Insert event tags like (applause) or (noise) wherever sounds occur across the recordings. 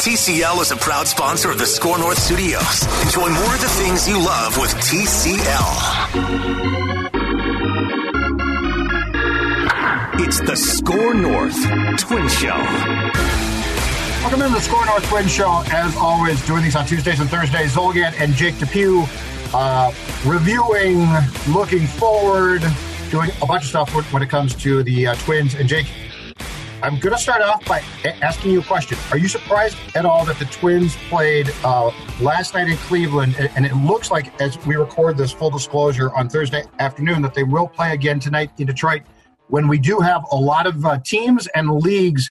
TCL is a proud sponsor of the Score North Studios. Enjoy more of the things you love with TCL. It's the Score North Twin Show. Welcome to the Score North Twin Show. As always, doing these on Tuesdays and Thursdays. Zulgad and Jake Depew uh, reviewing, looking forward, doing a bunch of stuff when it comes to the uh, Twins. And Jake, I'm going to start off by asking you a question. Are you surprised at all that the Twins played uh, last night in Cleveland? And it looks like, as we record this full disclosure on Thursday afternoon, that they will play again tonight in Detroit when we do have a lot of uh, teams and leagues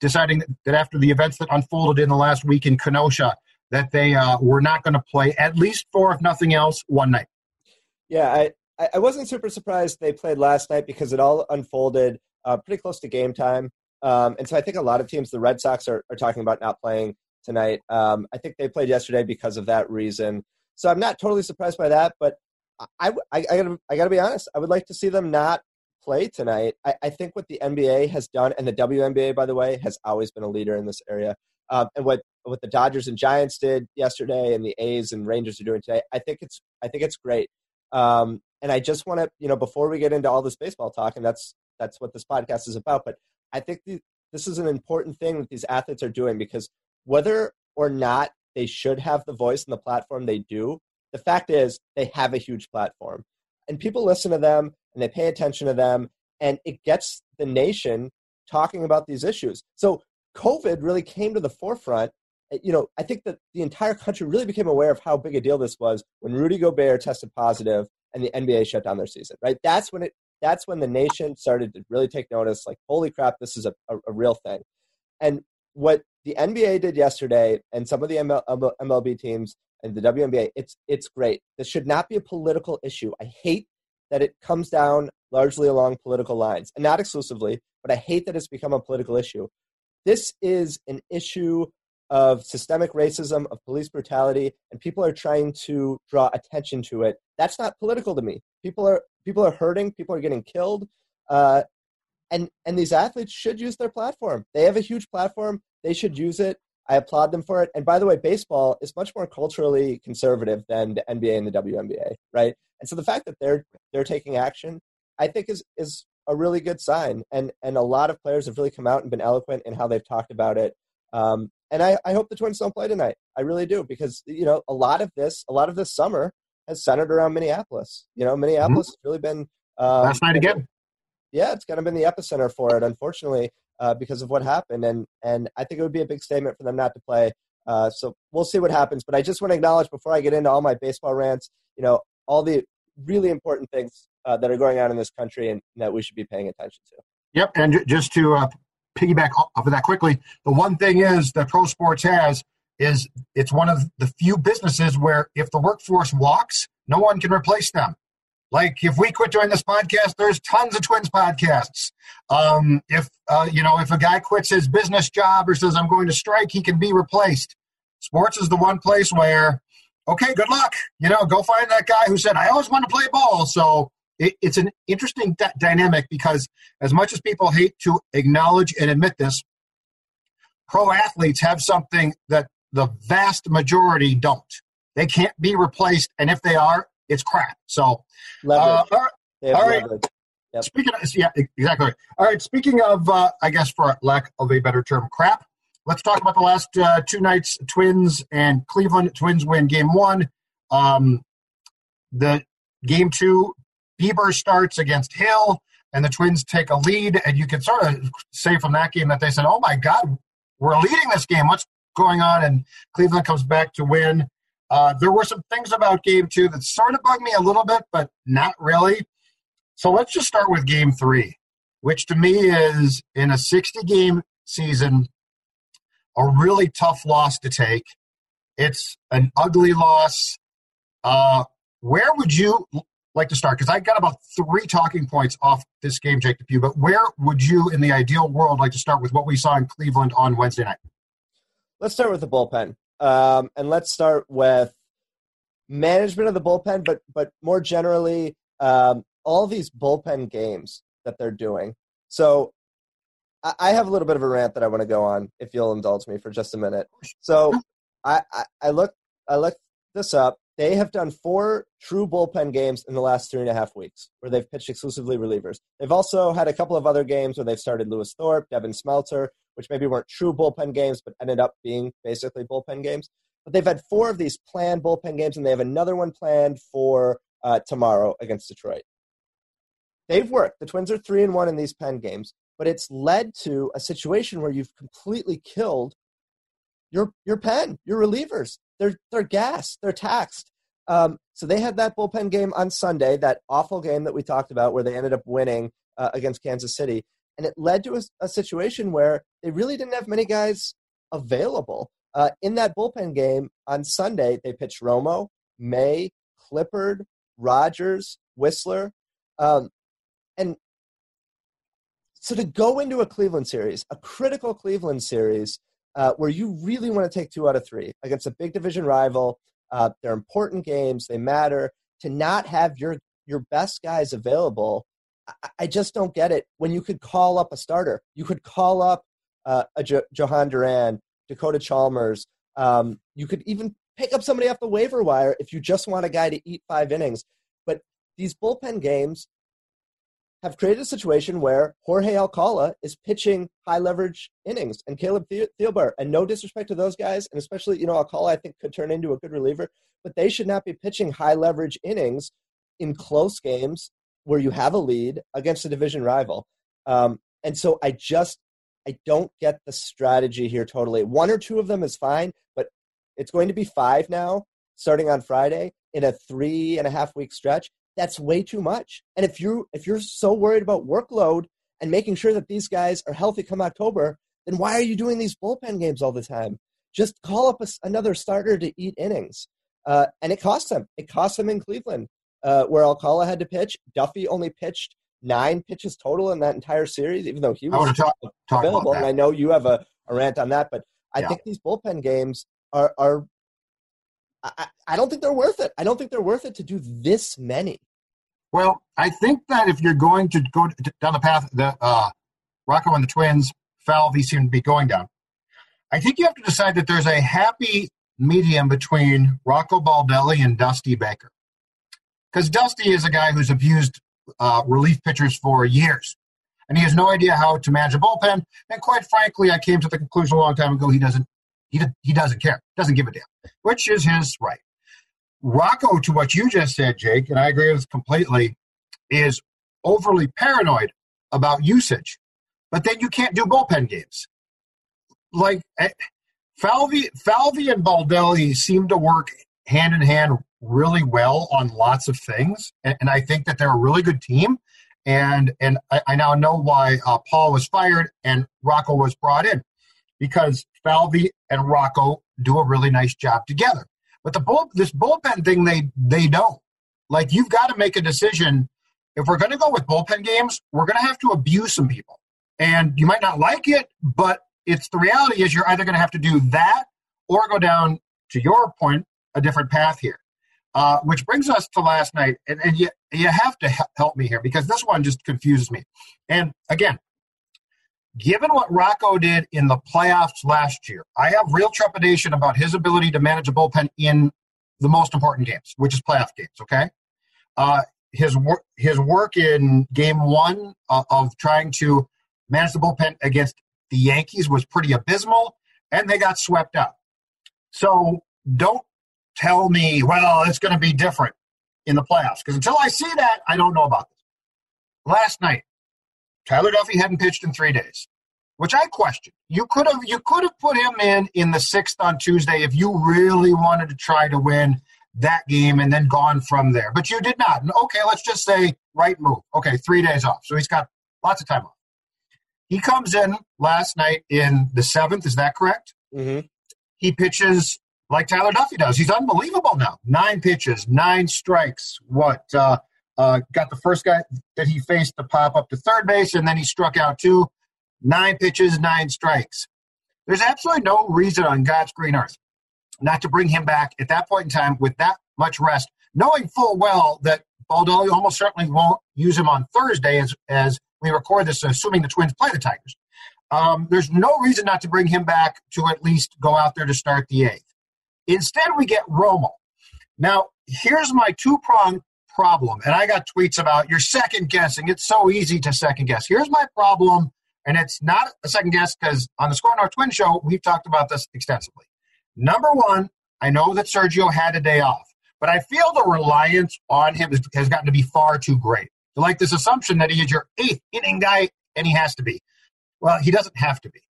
deciding that after the events that unfolded in the last week in Kenosha, that they uh, were not going to play at least for, if nothing else, one night. Yeah, I, I wasn't super surprised they played last night because it all unfolded uh, pretty close to game time. Um, and so I think a lot of teams, the Red Sox, are, are talking about not playing tonight. Um, I think they played yesterday because of that reason. So I'm not totally surprised by that, but I, I, I, gotta, I gotta be honest. I would like to see them not play tonight. I, I think what the NBA has done, and the WNBA, by the way, has always been a leader in this area. Um, and what what the Dodgers and Giants did yesterday, and the A's and Rangers are doing today, I think it's I think it's great. Um, and I just want to, you know, before we get into all this baseball talk, and that's that's what this podcast is about. But I think the, this is an important thing that these athletes are doing because whether or not they should have the voice and the platform they do, the fact is they have a huge platform. And people listen to them and they pay attention to them, and it gets the nation talking about these issues. So COVID really came to the forefront. You know, I think that the entire country really became aware of how big a deal this was when Rudy Gobert tested positive and the NBA shut down their season, right? That's when it that's when the nation started to really take notice like holy crap this is a, a, a real thing and what the nba did yesterday and some of the ML, mlb teams and the WNBA, it's it's great. This should not be a political issue. I hate that it comes down largely along political lines, and not exclusively, but I hate that it's become a political issue. This is an issue of systemic racism, of police brutality, and people are trying to draw attention to it. That's not political to me. People are people are hurting, people are getting killed, uh, and and these athletes should use their platform. They have a huge platform. They should use it. I applaud them for it. And by the way, baseball is much more culturally conservative than the NBA and the WNBA, right? And so the fact that they're they're taking action, I think is is a really good sign. And and a lot of players have really come out and been eloquent in how they've talked about it. Um, and I, I hope the Twins don't play tonight. I really do because you know a lot of this, a lot of this summer has centered around Minneapolis. You know, Minneapolis mm-hmm. has really been um, last night again. Yeah, it's kind of been the epicenter for it, unfortunately, uh, because of what happened. And and I think it would be a big statement for them not to play. Uh, so we'll see what happens. But I just want to acknowledge before I get into all my baseball rants, you know, all the really important things uh, that are going on in this country and that we should be paying attention to. Yep, and just to uh, piggyback off of that quickly, the one thing is that pro sports has is it's one of the few businesses where if the workforce walks, no one can replace them. Like if we quit doing this podcast, there's tons of twins podcasts. Um, if uh, you know, if a guy quits his business job or says I'm going to strike, he can be replaced. Sports is the one place where, okay, good luck. You know, go find that guy who said I always want to play ball. So it, it's an interesting d- dynamic because as much as people hate to acknowledge and admit this, pro athletes have something that the vast majority don't. They can't be replaced, and if they are, it's crap. So, uh, all right. All right. Yep. Speaking of, yeah, exactly. All right. Speaking of, uh, I guess for lack of a better term, crap. Let's talk about the last uh, two nights. Twins and Cleveland. Twins win game one. Um, the game two Bieber starts against Hill, and the Twins take a lead. And you can sort of say from that game that they said, "Oh my God, we're leading this game. What's going on?" And Cleveland comes back to win. Uh, there were some things about game two that sort of bugged me a little bit, but not really. So let's just start with game three, which to me is in a 60 game season, a really tough loss to take. It's an ugly loss. Uh, where would you like to start? Because I got about three talking points off this game, Jake Depew. But where would you, in the ideal world, like to start with what we saw in Cleveland on Wednesday night? Let's start with the bullpen, um, and let's start with management of the bullpen, but but more generally, um, all these bullpen games that they're doing. So I have a little bit of a rant that I want to go on, if you'll indulge me for just a minute. So, I, I, I look I looked this up. They have done four true bullpen games in the last three and a half weeks, where they've pitched exclusively relievers. They've also had a couple of other games where they've started Lewis Thorpe, Devin Smeltzer, which maybe weren't true bullpen games, but ended up being basically bullpen games. But they've had four of these planned bullpen games, and they have another one planned for uh, tomorrow against Detroit. They've worked. The Twins are three and one in these pen games, but it's led to a situation where you've completely killed your your pen, your relievers. They're they're gassed, they're taxed. Um, so they had that bullpen game on Sunday, that awful game that we talked about, where they ended up winning uh, against Kansas City, and it led to a, a, situation where they really didn't have many guys available. Uh, in that bullpen game on Sunday, they pitched Romo, May, Clippard, Rogers, Wisler. um, and so to go into a Cleveland series, a critical Cleveland series, uh, where you really want to take two out of three against a big division rival. Uh, they're important games; they matter. To not have your your best guys available, I, just don't get it. When you could call up a starter, you could call up uh, a jo- Jhoan Duran, Dakota Chalmers. Um, you could even pick up somebody off the waiver wire if you just want a guy to eat five innings. But these bullpen games, have created a situation where Jorge Alcala is pitching high leverage innings and Caleb Thielbar. And no disrespect to those guys, and especially, you know, Alcala I think could turn into a good reliever, but they should not be pitching high leverage innings in close games where you have a lead against a division rival. Um, and so I just I don't get the strategy here totally. One or two of them is fine, but it's going to be five now, starting on Friday in a three and a half week stretch that's way too much. And if you if you're so worried about workload and making sure that these guys are healthy come October, then why are you doing these bullpen games all the time? Just call up a, another starter to eat innings. Uh, and it cost them. It cost them in Cleveland, uh, where Alcala had to pitch. Duffey only pitched nine pitches total in that entire series, even though he was talk, talk available. And I know you have a, a rant on that, but I yeah. think these bullpen games are, are I, I don't think they're worth it. I don't think they're worth it to do this many. Well, I think that if you're going to go down the path that uh, Rocco and the Twins, Falvey seem to be going down, I think you have to decide that there's a happy medium between Rocco Baldelli and Dusty Baker. Because Dusty is a guy who's abused uh, relief pitchers for years, and he has no idea how to manage a bullpen. And quite frankly, I came to the conclusion a long time ago he doesn't he, he doesn't care, doesn't give a damn, which is his right. Rocco, to what you just said, Jake, and I agree with completely, is overly paranoid about usage. But then you can't do bullpen games. Like eh, Falvey, Falvey and Baldelli seem to work hand in hand really well on lots of things, and, and I think that they're a really good team. And and I, I now know why uh, Paul was fired and Rocco was brought in because Falvey and Rocco do a really nice job together. But the bull, this bullpen thing, they they don't. Like you've got to make a decision. If we're going to go with bullpen games, we're going to have to abuse some people, and you might not like it, but it's the reality is you're either going to have to do that or go down to your point a different path here. Uh, which brings us to last night, and, and you you have to help me here because this one just confuses me. And again, given what Rocco did in the playoffs last year, I have real trepidation about his ability to manage a bullpen in the most important games, which is playoff games. Okay, uh, his work his work in Game One uh, of trying to manage the bullpen against the Yankees was pretty abysmal, and they got swept up. So don't tell me, well, it's going to be different in the playoffs because until I see that, I don't know about this. Last night, Tyler Duffey hadn't pitched in three days, which I question. You could have you could have put him in in the sixth on Tuesday if you really wanted to try to win that game and then gone from there. But you did not. Okay, let's just say right move. Okay, three days off. So he's got lots of time off. He comes in last night in the seventh. Is that correct? Mm-hmm. He pitches like Tyler Duffey does. He's unbelievable now. Nine pitches, nine strikes. What? Uh, uh, got the first guy that he faced to pop up to third base, and then he struck out two. Nine pitches, nine strikes. There's absolutely no reason on God's green earth not to bring him back at that point in time with that much rest, knowing full well that Baldelli almost certainly won't use him on Thursday as, as we record this, assuming the Twins play the Tigers. Um, there's no reason not to bring him back to at least go out there to start the eighth. Instead, we get Romo. Now, here's my two prong problem, and I got tweets about you're second guessing. It's so easy to second guess. Here's my problem, and it's not a second guess because on the Score North Twin Show, we've talked about this extensively. Number one, I know that Sergio had a day off, but I feel the reliance on him has gotten to be far too great. Like this assumption that he is your eighth inning guy, and he has to be. Well, he doesn't have to be.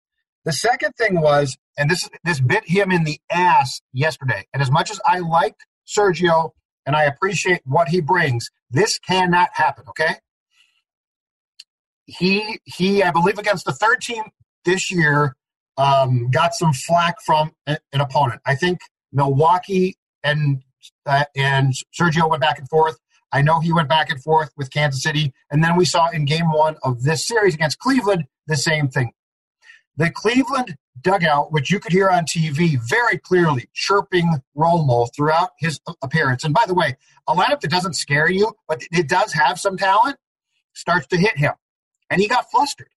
The second thing was, and this this bit him in the ass yesterday. And as much as I like Sergio and I appreciate what he brings, this cannot happen. Okay. He he, I believe, against the third team this year, um, got some flack from an opponent. I think Milwaukee and uh, and Sergio went back and forth. I know he went back and forth with Kansas City, and then we saw in Game One of this series against Cleveland the same thing. The Cleveland dugout, which you could hear on TV very clearly, chirping Romo throughout his appearance. And by the way, a lineup that doesn't scare you, but it does have some talent, starts to hit him, and he got flustered.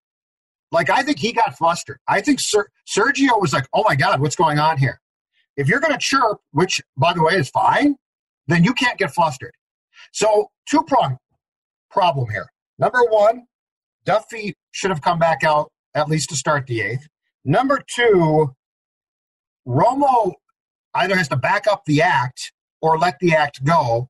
Like I think he got flustered. I think Ser- Sergio was like, "Oh my God, what's going on here?" If you're going to chirp, which by the way is fine, then you can't get flustered. So two prong problem here. Number one, Duffey should have come back out at least to start the eighth. Number two, Romo either has to back up the act or let the act go.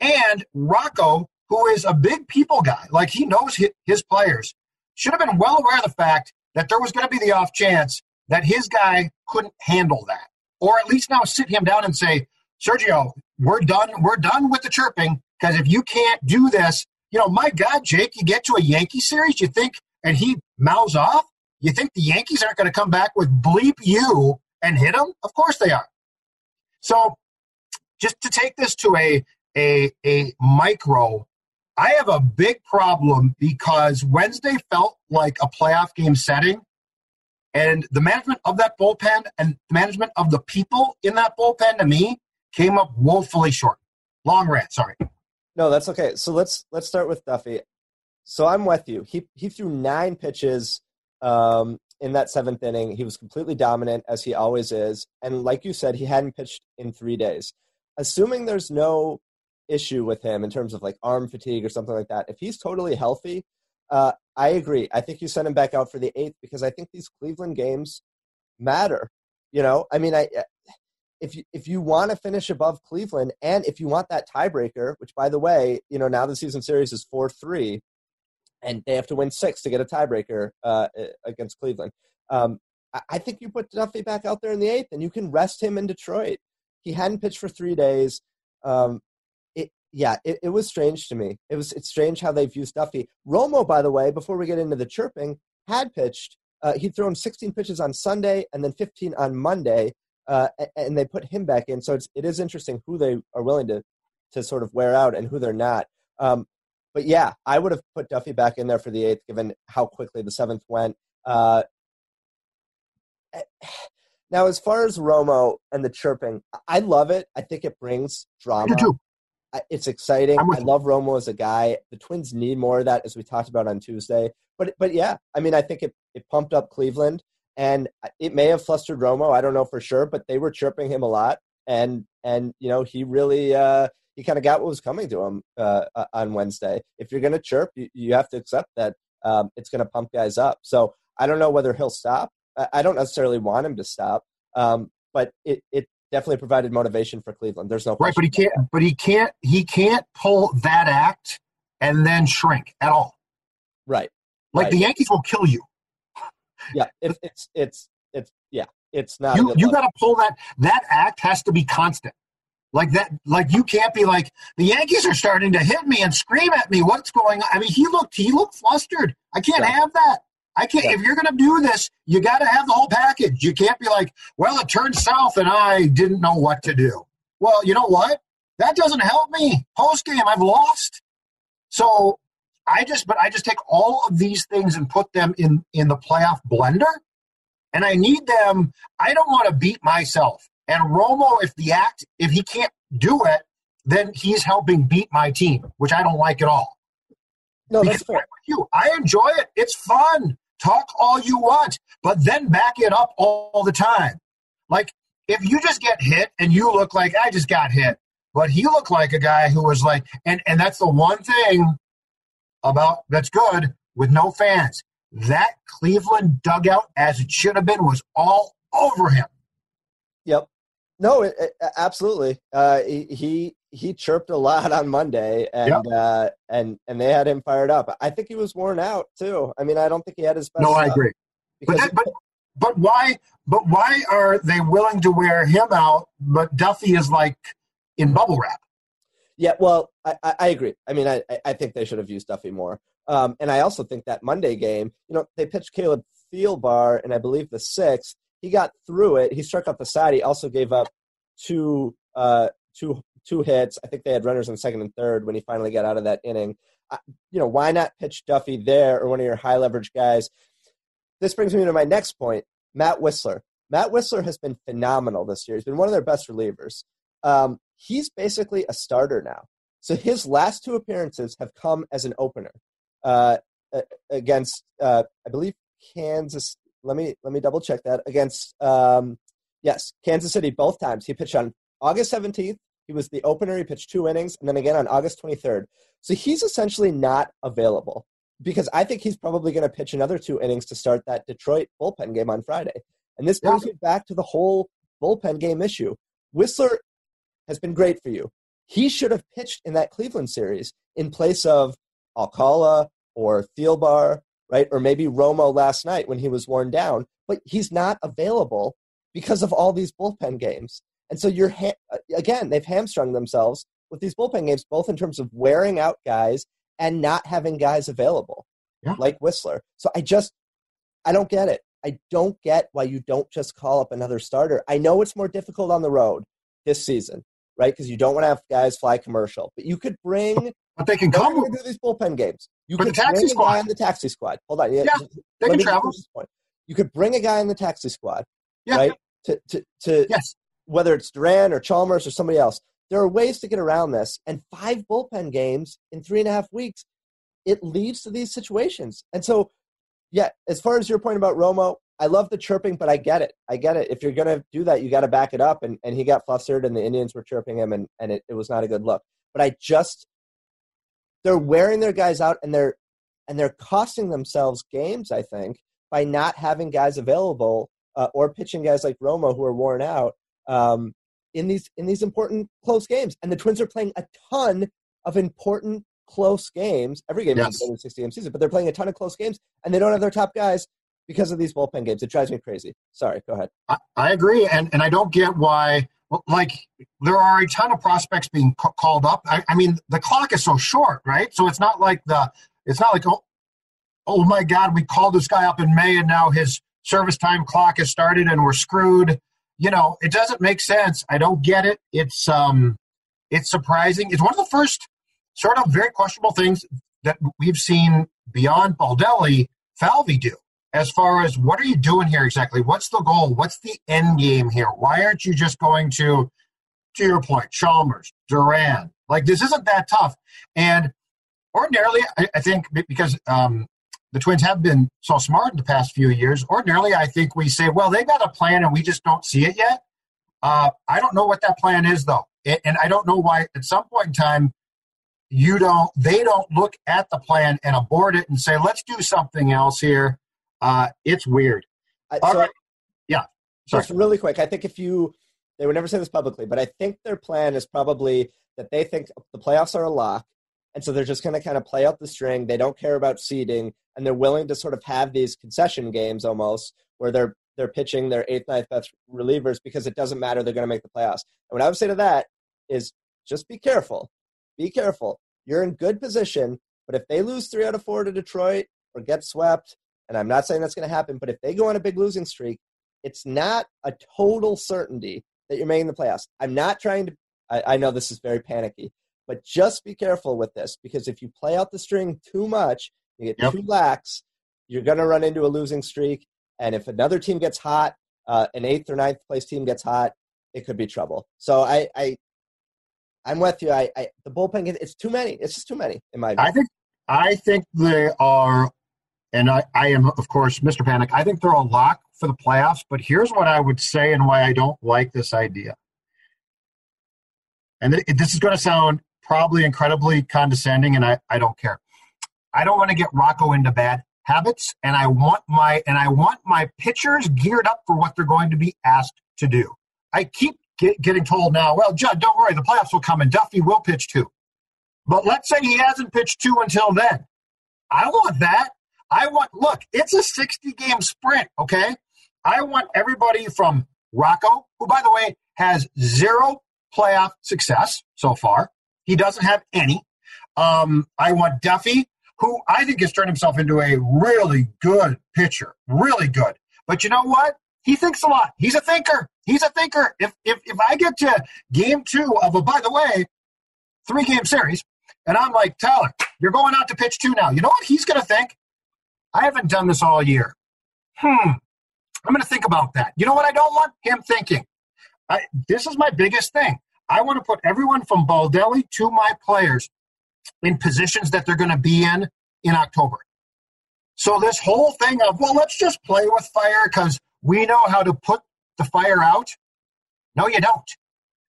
And Rocco, who is a big people guy, like he knows his players, should have been well aware of the fact that there was going to be the off chance that his guy couldn't handle that. Or at least now sit him down and say, Sergio, we're done. We're done with the chirping because if you can't do this, you know, my God, Jake, you get to a Yankee series, you think, and he mouths off, you think the Yankees aren't going to come back with bleep you and hit them? Of course they are. So, just to take this to a a a micro, I have a big problem because Wednesday felt like a playoff game setting, and the management of that bullpen and the management of the people in that bullpen to me came up woefully short. Long rant, sorry. No, that's okay. So let's let's start with Duffey. So I'm with you. He he threw nine pitches um, in that seventh inning. He was completely dominant as he always is, and like you said, he hadn't pitched in three days. Assuming there's no issue with him in terms of like arm fatigue or something like that, if he's totally healthy, uh, I agree. I think you send him back out for the eighth because I think these Cleveland games matter. You know, I mean, I if you if you want to finish above Cleveland and if you want that tiebreaker, which by the way, you know now the season series is four three, and they have to win six to get a tiebreaker uh, against Cleveland. Um, I think you put Duffey back out there in the eighth, and you can rest him in Detroit. He hadn't pitched for three days. Um, it, yeah, it, it was strange to me. It was it's strange how they've used Duffey. Romo, by the way, before we get into the chirping, had pitched. Uh, he'd thrown 16 pitches on Sunday and then 15 on Monday uh, and they put him back in. So it's, it is interesting who they are willing to to sort of wear out and who they're not. Um, but yeah, I would have put Duffey back in there for the eighth, given how quickly the seventh went. Uh, eh, (sighs) now, as far as Romo and the chirping, I love it. I think it brings drama. It's exciting. I love Romo as a guy. The Twins need more of that, as we talked about on Tuesday. But but yeah, I mean, I think it, it pumped up Cleveland and it may have flustered Romo. I don't know for sure, but they were chirping him a lot, and and you know he really uh, he kind of got what was coming to him uh, on Wednesday. If you're going to chirp, you, you, have to accept that um, it's going to pump guys up. So I don't know whether he'll stop. I don't necessarily want him to stop, um, but it it definitely provided motivation for Cleveland. There's no right, but he can't. But he can't. He can't pull that act and then shrink at all. Right. Like right. the Yankees will kill you yeah, (laughs) it, it's it's it's yeah, it's not. You you got to pull that. That act has to be constant. Like that, like you can't be like the Yankees are starting to hit me and scream at me. What's going on? I mean, he looked he looked flustered. I can't have that. I can't. If you're going to do this, you got to have the whole package. You can't be like, well, it turned south and I didn't know what to do. Well, you know what? That doesn't help me. Post game, I've lost. So I just, but I just take all of these things and put them in in the playoff blender, and I need them. I don't want to beat myself. And Romo, if the act, if he can't do it, then he's helping beat my team, which I don't like at all. No, because that's fair. You, I enjoy it. It's fun. Talk all you want, but then back it up all the time. Like if you just get hit and you look like I just got hit, but he looked like a guy who was like, and and that's the one thing about that's good with no fans. That Cleveland dugout, as it should have been, was all over him. Yep. No, it, it, absolutely. Uh, he he chirped a lot on Monday, and yep. uh, and and they had him fired up. I think he was worn out too. I mean, I don't think he had his best. No, I agree. But, that, but but why? But why are they willing to wear him out? But Duffey is like in bubble wrap. Yeah, well, I, I agree. I mean, I, I think they should have used Duffey more. Um, and I also think that Monday game, you know, they pitched Caleb Thielbar, and I believe the sixth. He got through it. He struck out the side. He also gave up two uh, two two hits. I think they had runners in second and third when he finally got out of that inning. Uh, you know, why not pitch Duffey there or one of your high leverage guys? This brings me to my next point, Matt Wisler. Matt Wisler has been phenomenal this year. He's been one of their best relievers. Um, he's basically a starter now. So his last two appearances have come as an opener uh, against, uh, I believe, Kansas. Let me let me double check that against. Um, yes, Kansas City both times. He pitched on August 17th. He was the opener. He pitched two innings, and then again on August 23rd. So he's essentially not available because I think he's probably going to pitch another two innings to start that Detroit bullpen game on Friday. And this brings yeah. me back to the whole bullpen game issue. Wisler has been great for you. He should have pitched in that Cleveland series in place of Alcala or Thielbar, right? Or maybe Romo last night when he was worn down. But he's not available because of all these bullpen games. And so you're ha- uh, again, they've hamstrung themselves with these bullpen games, both in terms of wearing out guys and not having guys available, yeah. like Wisler. So I just, I don't get it. I don't get why you don't just call up another starter. I know it's more difficult on the road this season, right? Because you don't want to have guys fly commercial, but you could bring. But they can come Do these bullpen games. You could the taxi bring squad. a guy on the taxi squad. Hold on, yeah, yeah they can travel. You could bring a guy in the taxi squad, yeah. right? To to to yes. whether it's Duran or Chalmers or somebody else. There are ways to get around this, and five bullpen games in three and a half weeks, it leads to these situations. And so, yeah, as far as your point about Romo, I love the chirping, but I get it. I get it. If you're going to do that, you got to back it up. And, and he got flustered, and the Indians were chirping him, and, and it, it was not a good look. But I just, they're wearing their guys out, and they're and they're costing themselves games. I think by not having guys available uh, or pitching guys like Romo who are worn out um, in these in these important close games. And the Twins are playing a ton of important close games. Every game yes. is a 60 game season, but they're playing a ton of close games, and they don't have their top guys because of these bullpen games. It drives me crazy. Sorry, go ahead. I, I agree, and and I don't get why. Like there are a ton of prospects being c- called up. I, I, mean, the clock is so short, right? So it's not like the it's not like oh, oh my God, we called this guy up in May, and now his service time clock has started, and we're screwed. You know, it doesn't make sense. I don't get it. It's um, it's surprising. It's one of the first sort of very questionable things that we've seen beyond Baldelli Falvey do as far as what are you doing here exactly? What's the goal? What's the end game here? Why aren't you just going to, to your point, Chalmers, Duran? Like this isn't that tough. And ordinarily, I, I think because um, the Twins have been so smart in the past few years, ordinarily I think we say, well, they got a plan and we just don't see it yet. Uh, I don't know what that plan is though, and I don't know why. At some point in time, you don't, they don't look at the plan and abort it and say, let's do something else here uh, it's weird. Uh, so right. Yeah. Sorry. Just really quick. I think if you, they would never say this publicly, but I think their plan is probably that they think the playoffs are a lock. And so they're just going to kind of play out the string. They don't care about seeding, and they're willing to sort of have these concession games almost where they're they're pitching their eighth, ninth best relievers because it doesn't matter. They're going to make the playoffs. And what I would say to that is just be careful. Be careful. You're in good position, but if they lose three out of four to Detroit or get swept, and I'm not saying that's going to happen, but if they go on a big losing streak, it's not a total certainty that you're making the playoffs. I'm not trying to, I, I know this is very panicky, but just be careful with this because if you play out the string too much, you get yep. too lax, you're going to run into a losing streak. And if another team gets hot, uh, an eighth or ninth place team gets hot, it could be trouble. So I, I I'm with you. I, I the bullpen it's too many. It's just too many in my view. I think I think they are and I, I am, of course, Mr. Panic. I think they're a lock for the playoffs, but here's what I would say and why I don't like this idea. And th- this is going to sound probably incredibly condescending, and I, I don't care. I don't want to get Rocco into bad habits, and I want my and I want my pitchers geared up for what they're going to be asked to do. I keep get, getting told now, well, Judd, don't worry, the playoffs will come and Duffey will pitch two. But let's say he hasn't pitched two until then. I want that. I want, look, it's a 60 game sprint, okay? I want everybody from Rocco, who, by the way, has zero playoff success so far. He doesn't have any. Um, I want Duffey, who I think has turned himself into a really good pitcher, really good. But you know what? He thinks a lot. He's a thinker. He's a thinker. If if if I get to game two of a, by the way, three game series, and I'm like, Tyler, you're going out to pitch two now. You know what he's going to think? I haven't done this all year. Hmm. I'm going to think about that. You know what I don't want? Him thinking. I, this is my biggest thing. I want to put everyone from Baldelli to my players in positions that they're going to be in in October. So this whole thing of, well, let's just play with fire because we know how to put the fire out. No, you don't.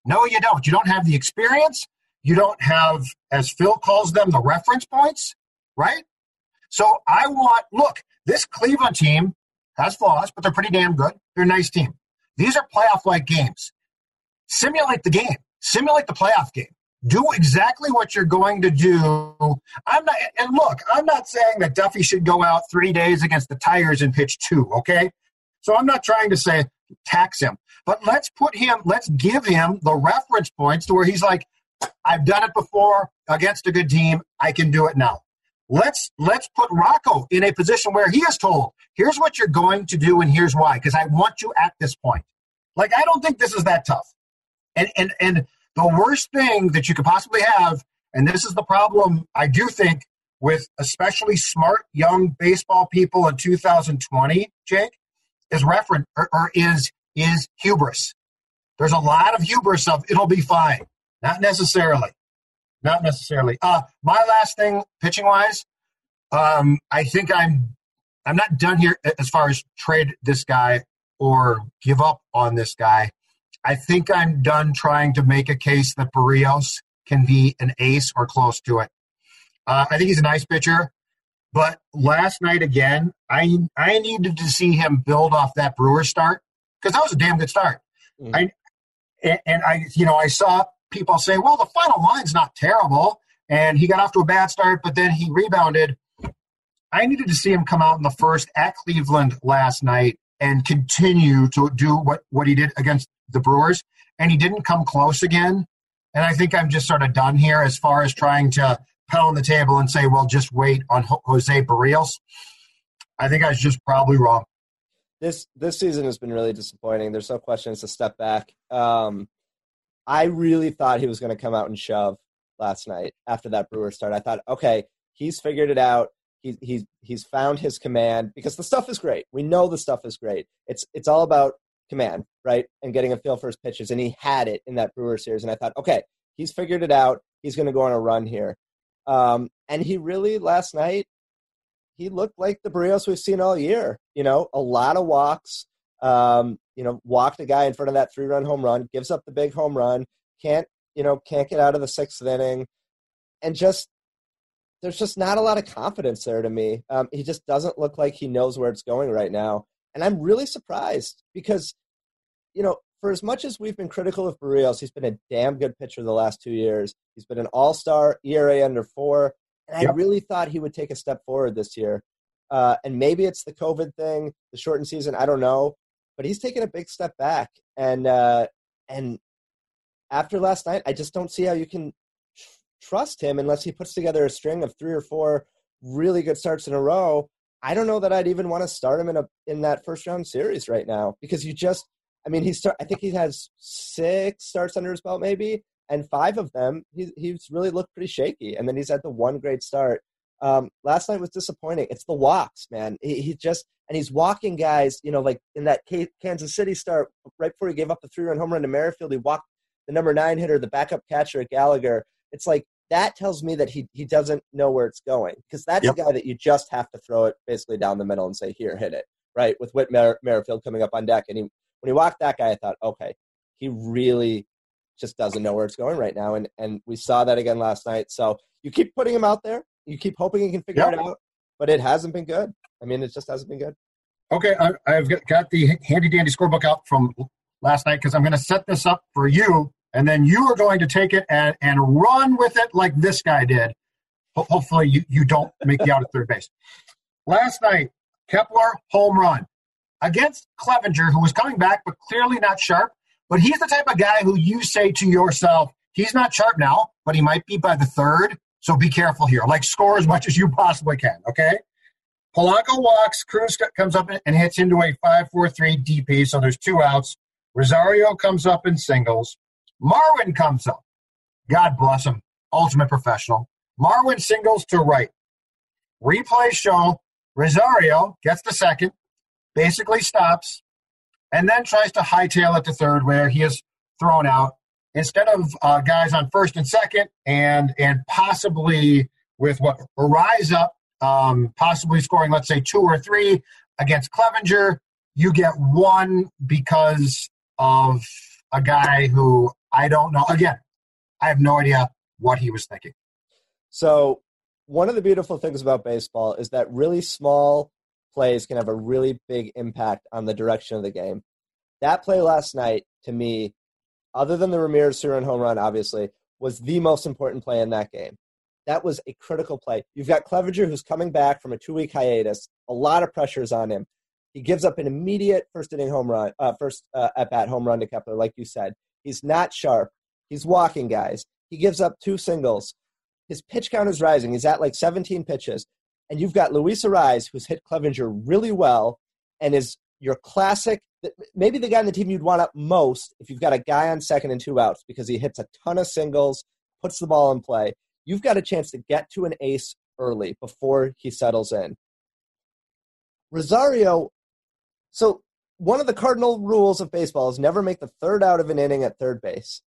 No, you don't. You don't have the experience. You don't have, as Phil calls them, the reference points, right? So I want, look, this Cleveland team has flaws, but they're pretty damn good. They're a nice team. These are playoff like games. Simulate the game, simulate the playoff game. Do exactly what you're going to do. I'm not, and look, I'm not saying that Duffey should go out three days against the Tigers and pitch two, okay? So I'm not trying to say tax him, but let's put him, let's give him the reference points to where he's like, I've done it before against a good team. I can do it now. Let's let's put Rocco in a position where he is told, here's what you're going to do and here's why, because I want you at this point. Like I don't think this is that tough. And and and the worst thing that you could possibly have, and this is the problem I do think with especially smart young baseball people in 2020, Jake, is reference or, or is is hubris. There's a lot of hubris of it'll be fine. Not necessarily. Not necessarily. Uh, my last thing, pitching wise, um, I think I'm I'm not done here as far as trade this guy or give up on this guy. I think I'm done trying to make a case that Berrios can be an ace or close to it. Uh, I think he's a nice pitcher, but last night again, I I needed to see him build off that Brewer start because that was a damn good start. Mm-hmm. I and, and I you know I saw people say, well, the final line's not terrible. And he got off to a bad start, but then he rebounded. I needed to see him come out in the first at Cleveland last night and continue to do what, what he did against the Brewers. And he didn't come close again. And I think I'm just sort of done here as far as trying to pound the table and say, well, just wait on Jose Berrios. I think I was just probably wrong. This this season has been really disappointing. There's no question it's a step back. Um, I really thought he was going to come out and shove last night after that Brewer start. I thought, okay, he's figured it out. He's he's he's found his command because the stuff is great. We know the stuff is great. It's it's all about command, right? And getting a feel for his pitches. And he had it in that Brewer series. And I thought, okay, he's figured it out. He's going to go on a run here. Um, and he really last night he looked like the Berrios we've seen all year. You know, a lot of walks, um, you know, walked a guy in front of that three run home run, gives up the big home run, can't, you know, can't get out of the sixth inning, and just there's just not a lot of confidence there to me. Um, he just doesn't look like he knows where it's going right now, and I'm really surprised because, you know, for as much as we've been critical of Berrios, he's been a damn good pitcher the last two years. He's been an All Star, ERA under four, and yep. I really thought he would take a step forward this year. Uh, and maybe it's the COVID thing, the shortened season. I don't know but he's taken a big step back. And uh, and after last night, I just don't see how you can trust him unless he puts together a string of three or four really good starts in a row. I don't know that I'd even want to start him in a in that first round series right now because you just I mean he's start I think he has six starts under his belt maybe and five of them he, he's really looked pretty shaky and then he's had the one great start um, last night was disappointing. It's the walks, man. He, he, just and he's walking guys. You know, like in that Kansas City start, right before he gave up the three-run home run to Merrifield, he walked the number nine hitter, the backup catcher at Gallagher. It's like that tells me that he, he doesn't know where it's going because that's Yep. a guy that you just have to throw it basically down the middle and say, here, hit it, right? With Whit Mer- Merrifield coming up on deck. And he, when he walked that guy, I thought, okay, he really just doesn't know where it's going right now. And, and we saw that again last night. So you keep putting him out there. You keep hoping he can figure Yep. it out, but it hasn't been good. I mean, it just hasn't been good. Okay, I, I've got- got the handy dandy scorebook out from last night because I'm going to set this up for you, and then you are going to take it and, and run with it like this guy did. Hopefully, you, you don't make the out at third base. Last night, Kepler home run against Clevinger, who was coming back but clearly not sharp. But he's the type of guy who you say to yourself, he's not sharp now, but he might be by the third. So be careful here. Like score as much as you possibly can. Okay. Polanco walks, Cruz comes up and hits into a 5 4 3 DP, so there's two outs. Rosario comes up in singles. Marwin comes up. God bless him. Ultimate professional. Marwin singles to right. Replay show Rosario gets the second, basically stops, and then tries to hightail it to third where he is thrown out. Instead of uh, guys on first and second, and and possibly with what up um, possibly scoring, let's say, two or three against Clevinger. You get one because of a guy who I don't know. Again, I have no idea what he was thinking. So, one of the beautiful things about baseball is that really small plays can have a really big impact on the direction of the game. That play last night, to me, other than the Ramirez Surin home run, obviously, was the most important play in that game. That was a critical play. You've got Clevinger who's coming back from a two week hiatus. A lot of pressures on him. He gives up an immediate first inning home run, uh, first uh, at bat home run to Kepler, like you said. He's not sharp. He's walking guys. He gives up two singles. His pitch count is rising. He's at like 17 pitches. And you've got Luis Arraez, who's hit Clevinger really well and is your classic, maybe the guy on the team you'd want up most if you've got a guy on second and two outs because he hits a ton of singles, puts the ball in play. You've got a chance to get to an ace early before he settles in. Rosario, so one of the cardinal rules of baseball is never make the third out of an inning at third base.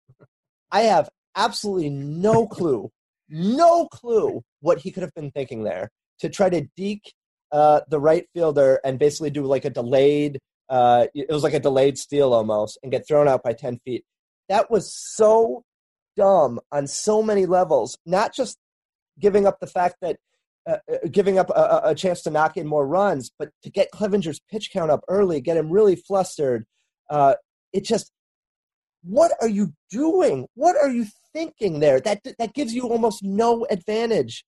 I have absolutely no clue, no clue what he could have been thinking there to try to deke uh, the right fielder and basically do like a delayed, uh, it was like a delayed steal almost and get thrown out by 10 feet. That was so dumb on so many levels, not just giving up the fact that uh, uh, giving up a, a chance to knock in more runs, but to get Clevinger's pitch count up early, get him really flustered. Uh, it just, what are you doing? What are you thinking there? That that gives you almost no advantage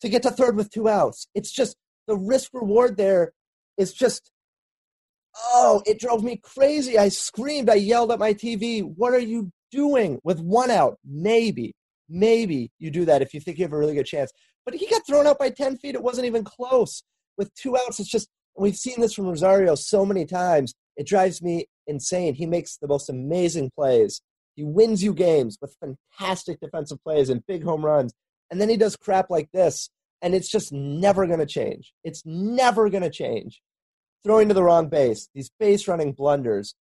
to get to third with two outs. It's just the risk reward there is just. Oh, it drove me crazy. I screamed. I yelled at my TV. What are you doing with one out? Maybe, maybe you do that if you think you have a really good chance. But he got thrown out by 10 feet. It wasn't even close. With two outs, it's just, we've seen this from Rosario so many times. It drives me insane. He makes the most amazing plays. He wins you games with fantastic defensive plays and big home runs. And then he does crap like this. And it's just never going to change. It's never going to change. Throwing to the wrong base, these base running blunders.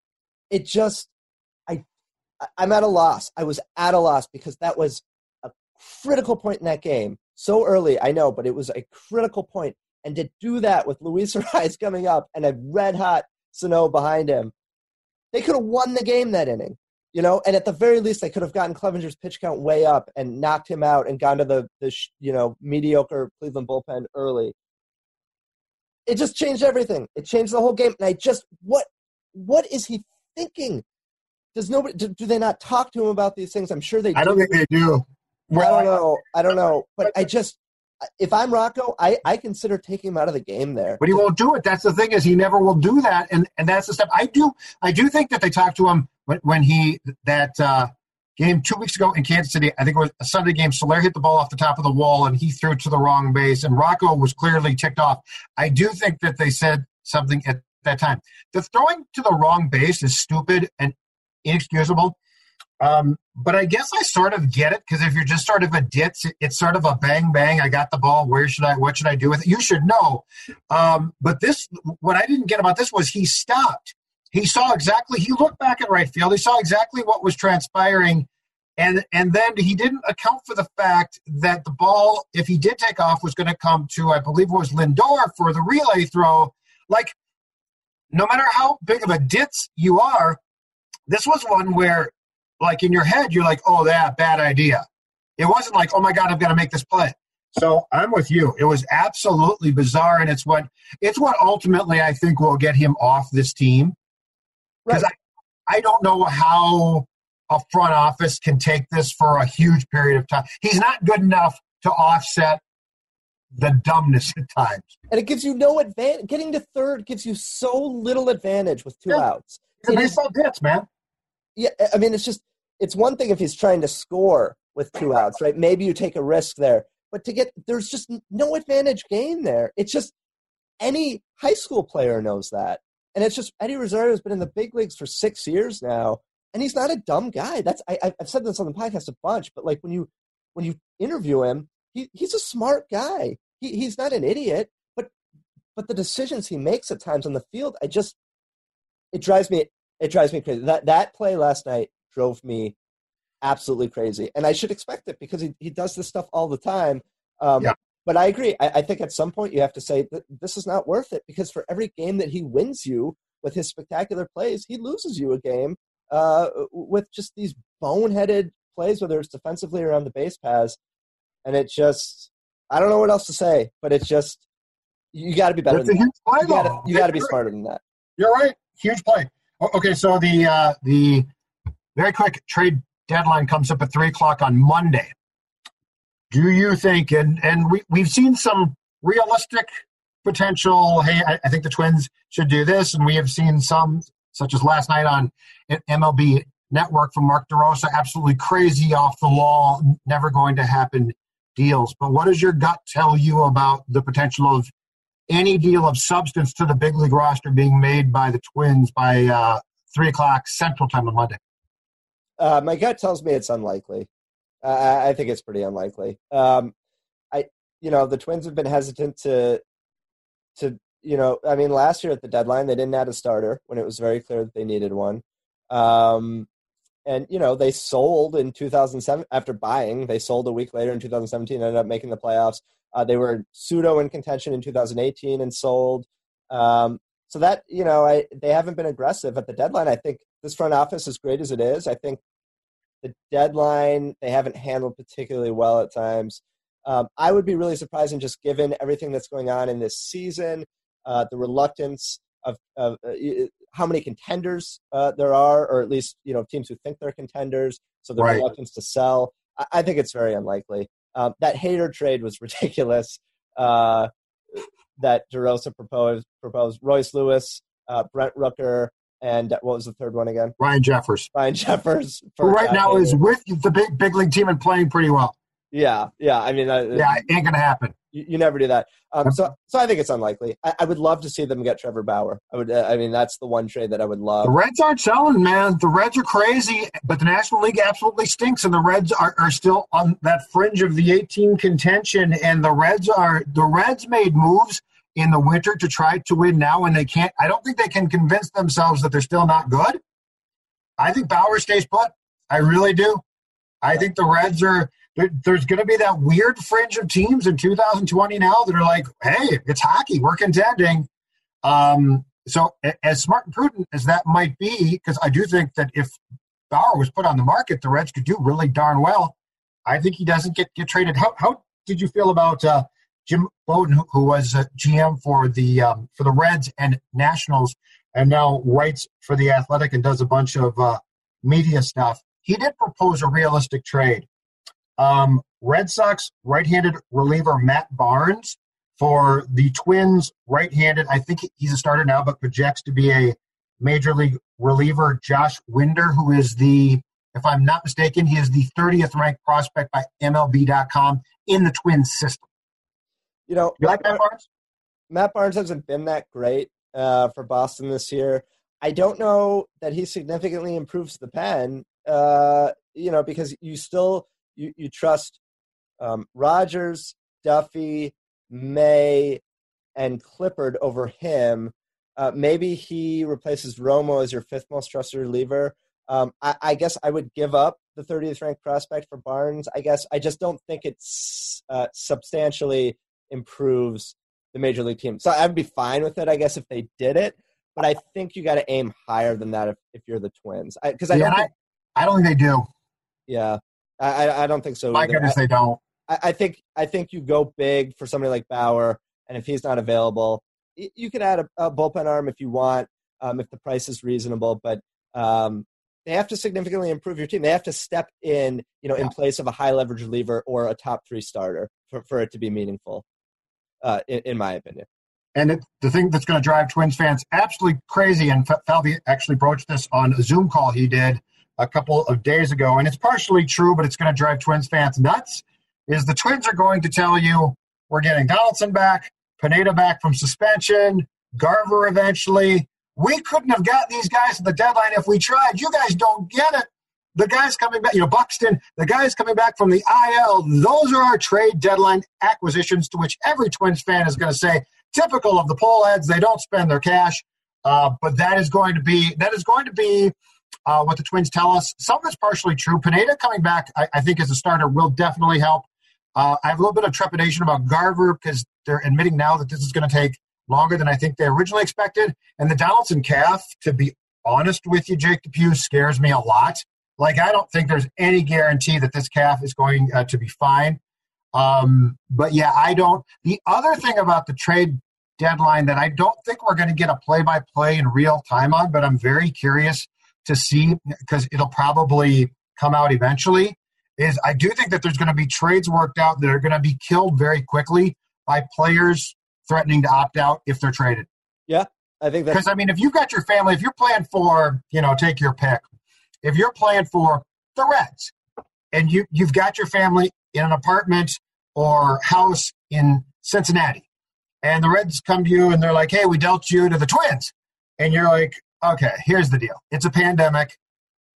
It just, I'm at a loss. I was at a loss because that was a critical point in that game so early, I know, but it was a critical point. And to do that with Luis (laughs) Arraez coming up and a red hot Sano behind him, they could have won the game that inning, you know. And at the very least, they could have gotten Clevinger's pitch count way up and knocked him out and gone to the the you know mediocre Cleveland bullpen early. It just changed everything. It changed the whole game. And I just what what is he thinking? Does nobody do, do they not talk to him about these things? I'm sure they. I don't think they do. Well, I don't know. I don't know. But I (laughs) just, if I'm Rocco, I, I consider taking him out of the game there. But he won't do it. That's the thing is he never will do that, and and that's the stuff. I do I do think that they talked to him when, when he that uh, game two weeks ago in Kansas City. I think it was a Sunday game. Soler hit the ball off the top of the wall, and he threw it to the wrong base, and Rocco was clearly ticked off. I do think that they said something at that time. The throwing to the wrong base is stupid and inexcusable. Um, but I guess I sort of get it because if you're just sort of a ditz, it's sort of a bang bang. I got the ball. Where should I? What should I do with it? You should know. Um, but this, what I didn't get about this was he stopped. He saw exactly. He looked back at right field. He saw exactly what was transpiring And and then he didn't account for the fact that the ball, if he did take off, was going to come to I believe it was Lindor for the relay throw. Like, no matter how big of a ditz you are, this was one where, like in your head, you're like, "Oh, that bad idea." It wasn't like, "Oh my God, I've got to make this play." So I'm with you. It was absolutely bizarre, and it's what it's what ultimately I think will get him off this team. Because right. I, I don't know how a front office can take this for a huge period of time. He's not good enough to offset the dumbness at times. And it gives you no advantage. Getting to third gives you so little advantage with two yeah. outs. It's baseball ditz, man. Yeah, I mean, it's just it's one thing if he's trying to score with two outs, right? Maybe you take a risk there. But to get there's just no advantage gain there. It's just any high school player knows that. And it's just Eddie Rosario has been in the big leagues for six years now, and he's not a dumb guy. That's I, have said this on the podcast a bunch, but like when you when you interview him, he, he's a smart guy. He, he's not an idiot, but but the decisions he makes at times on the field, I just it drives me it drives me crazy. That that play last night drove me absolutely crazy. And I should expect it because he, he does this stuff all the time. Um, yeah. But I agree. I, I, think at some point you have to say that this is not worth it because for every game that he wins you with his spectacular plays, he loses you a game uh, with just these boneheaded plays, whether it's defensively or on the base paths. And it just, I don't know what else to say, but it's just, you got to be better than that. You got to be smarter than that. You're right. Huge play. Okay, so the uh, the very quick trade deadline comes up at three o'clock on Monday. Do you think, and and we we've seen some realistic potential. Hey, I, I think the Twins should do this, and we have seen some, such as last night on MLB Network from Mark DeRosa, absolutely crazy off the wall, never going to happen deals. But what does your gut tell you about the potential of any deal of substance to the big league roster being made by the Twins by uh, three o'clock Central Time on Monday? Uh, my gut tells me it's unlikely. Uh, I think it's pretty unlikely. Um, I, you know, the Twins have been hesitant to, to, you know, I mean, last year at the deadline they didn't add a starter when it was very clear that they needed one. Um, and you know they sold in 2007 after buying. They sold a week later in 2017. Ended up making the playoffs. Uh, they were pseudo in contention in 2018 and sold. Um, so that you know, I, they haven't been aggressive at the deadline. I think this front office, as great as it is, I think the deadline they haven't handled particularly well at times. Um, I would be really surprised, and just given everything that's going on in this season, uh, the reluctance of, of uh, how many contenders uh, there are, or at least you know teams who think they're contenders, so the right. reluctance to sell. I, I, think it's very unlikely. Um, that Hader trade was (laughs) ridiculous. Uh, that DeRosa proposed proposed Royce Lewis, uh, Brent Rooker, and what was the third one again? Ryan Jeffers. Ryan Jeffers. Who right now is with the big big league team and playing pretty well. Yeah, yeah. I mean, uh, yeah, it ain't gonna happen. You, you never do that. Um, so, so I think it's unlikely. I, I, would love to see them get Trevor Bauer. I would. Uh, I mean, that's the one trade that I would love. The Reds aren't selling, man. The Reds are crazy, but the National League absolutely stinks, and the Reds are, are still on that fringe of the 18 contention. And the Reds are the Reds made moves in the winter to try to win now and they can't i don't think they can convince themselves that they're still not good i think bauer stays put i really do i think the reds are there, there's going to be that weird fringe of teams in 2020 now that are like hey it's hockey we're contending um, so as smart and prudent as that might be because i do think that if bauer was put on the market the reds could do really darn well i think he doesn't get, get traded how, how did you feel about uh, Jim Bowden, who was a GM for the um, for the Reds and Nationals, and now writes for the Athletic and does a bunch of uh, media stuff. He did propose a realistic trade. Um, Red Sox right-handed reliever Matt Barnes for the Twins right-handed. I think he's a starter now, but projects to be a major league reliever. Josh Winder, who is the, if I'm not mistaken, he is the 30th ranked prospect by MLB.com in the Twins system. You know, you like Matt Barnes? Matt Barnes hasn't been that great uh, for Boston this year. I don't know that he significantly improves the pen. Uh, you know, because you still you you trust um, Rogers, Duffey, May, and Clippard over him. Uh, maybe he replaces Romo as your fifth most trusted reliever. Um, I, I, guess I would give up the 30th ranked prospect for Barnes. I guess I just don't think it's uh, substantially improves the major league team. So I'd be fine with it, I guess, if they did it. But I think you got to aim higher than that if, if you're the Twins, because I, I, Yeah, don't. Think, I, I don't think they do. yeah, I, I- I don't think so. My either. goodness, they don't. I, I think I think you go big for somebody like Bauer, and if he's not available, you can add a, a bullpen arm if you want, um, if the price is reasonable. But um, they have to significantly improve your team. They have to step in, you know, in place of a high leverage reliever or a top three starter for, for it to be meaningful. Uh, in, in my opinion. And it, the thing that's going to drive Twins fans absolutely crazy, and Falvey actually broached this on a Zoom call he did a couple of days ago, and it's partially true, but it's going to drive Twins fans nuts. Is the Twins are going to tell you we're getting Donaldson back, Pineda back from suspension, Garver eventually. We couldn't have got these guys at the deadline if we tried. You guys don't get it. The guys coming back, you know, Buxton, the guys coming back from the IL, those are our trade deadline acquisitions to which every Twins fan is going to say, typical of the Pohlads, they don't spend their cash. Uh, but that is going to be that is going to be uh, what the Twins tell us. Some of it's partially true. Pineda coming back, I, I think, as a starter will definitely help. Uh, I have a little bit of trepidation about Garver because they're admitting now that this is going to take longer than I think they originally expected. And the Donaldson calf, to be honest with you, Jake Depew, scares me a lot. Like, I don't think there's any guarantee that this calf is going uh, to be fine. Um, but yeah, I don't. The other thing about the trade deadline that I don't think we're going to get a play by play in real time on, but I'm very curious to see because it'll probably come out eventually. Is I do think that there's going to be trades worked out that are going to be killed very quickly by players threatening to opt out if they're traded. Yeah, I think Because I mean, if you've got your family, if you're playing for, you know, take your pick. If you're playing for the Reds, and you you've got your family in an apartment or house in Cincinnati, and the Reds come to you and they're like, "Hey, we dealt you to the Twins," and you're like, "Okay, here's the deal. It's a pandemic.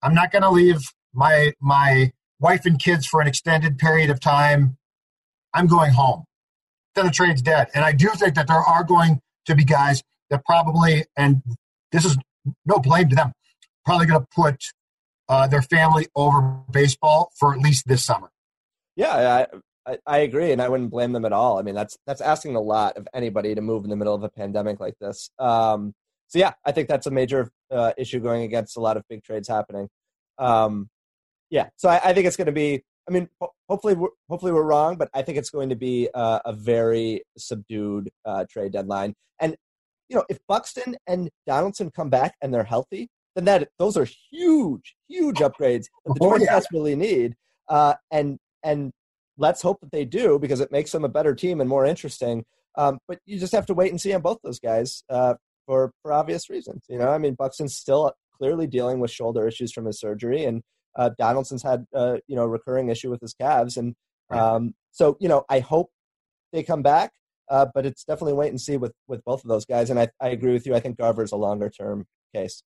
I'm not going to leave my my wife and kids for an extended period of time. I'm going home." Then the trade's dead, and I do think that there are going to be guys that probably, and this is no blame to them, probably going to put uh, their family over baseball for at least this summer. Yeah, I, I I agree, and I wouldn't blame them at all. I mean, that's that's asking a lot of anybody to move in the middle of a pandemic like this. Um, so yeah, I think that's a major uh, issue going against a lot of big trades happening. Um, yeah, so I, I think it's going to be. I mean, ho- hopefully, we're, hopefully we're wrong, but I think it's going to be uh, a very subdued uh, trade deadline. And you know, if Buxton and Donaldson come back and they're healthy, then that those are huge, huge upgrades that the Oh, Twins yeah. desperately need. Uh, and and let's hope that they do because it makes them a better team and more interesting. Um, but you just have to wait and see on both those guys uh, for for obvious reasons. You know, I mean, Buxton's still clearly dealing with shoulder issues from his surgery, and uh, Donaldson's had uh, you know a recurring issue with his calves, and um, so you know I hope they come back. Uh, but it's definitely wait and see with, with both of those guys, and I, I agree with you. I think Garver's a longer term case.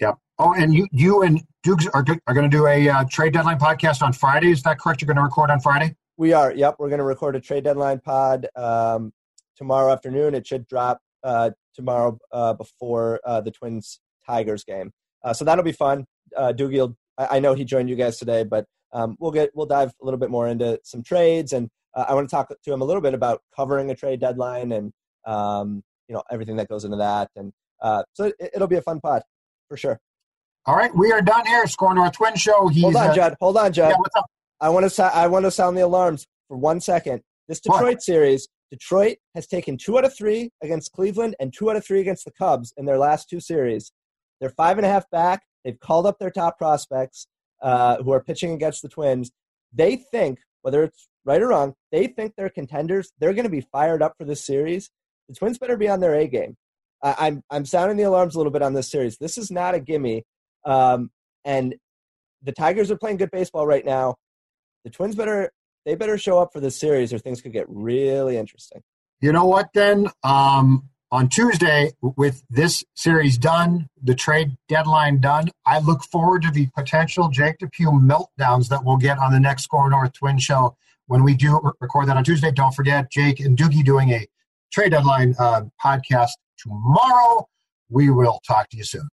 Yeah. Oh, and you you and Dukes are, are going to do a uh, trade deadline podcast on Friday. Is that correct? You're going to record on Friday? We are. Yep, we're going to record a trade deadline pod um, tomorrow afternoon. It should drop uh, tomorrow uh, before uh, the Twins Tigers game. Uh, so that'll be fun. Uh, Doogie, I, I know he joined you guys today, but um, we'll get we'll dive a little bit more into some trades, and uh, I want to talk to him a little bit about covering a trade deadline and um, you know everything that goes into that. And uh, so it, it'll be a fun pod for sure. All right, we are done here. SKOR North Twin Show. He's, Hold on, Judd. Hold on, Judd. yeah, what's up? I want to sa- I want to sound the alarms for one second. This What? Detroit series, Detroit has taken two out of three against Cleveland and two out of three against the Cubs in their last two series. They're five and a half back. They've called up their top prospects uh, who are pitching against the Twins. They think, whether it's right or wrong, they think they're contenders. They're going to be fired up for this series. The Twins better be on their A game. I'm I'm sounding the alarms a little bit on this series. This is not a gimme. Um, and the Tigers are playing good baseball right now. The Twins better they better show up for this series, or things could get really interesting. You know what? Then um, on Tuesday, with this series done, the trade deadline done, I look forward to the potential Jake Depew meltdowns that we'll get on the next SKOR North Twin Show when we do record that on Tuesday. Don't forget Jake and Doogie doing a trade deadline uh, podcast tomorrow. We will talk to you soon.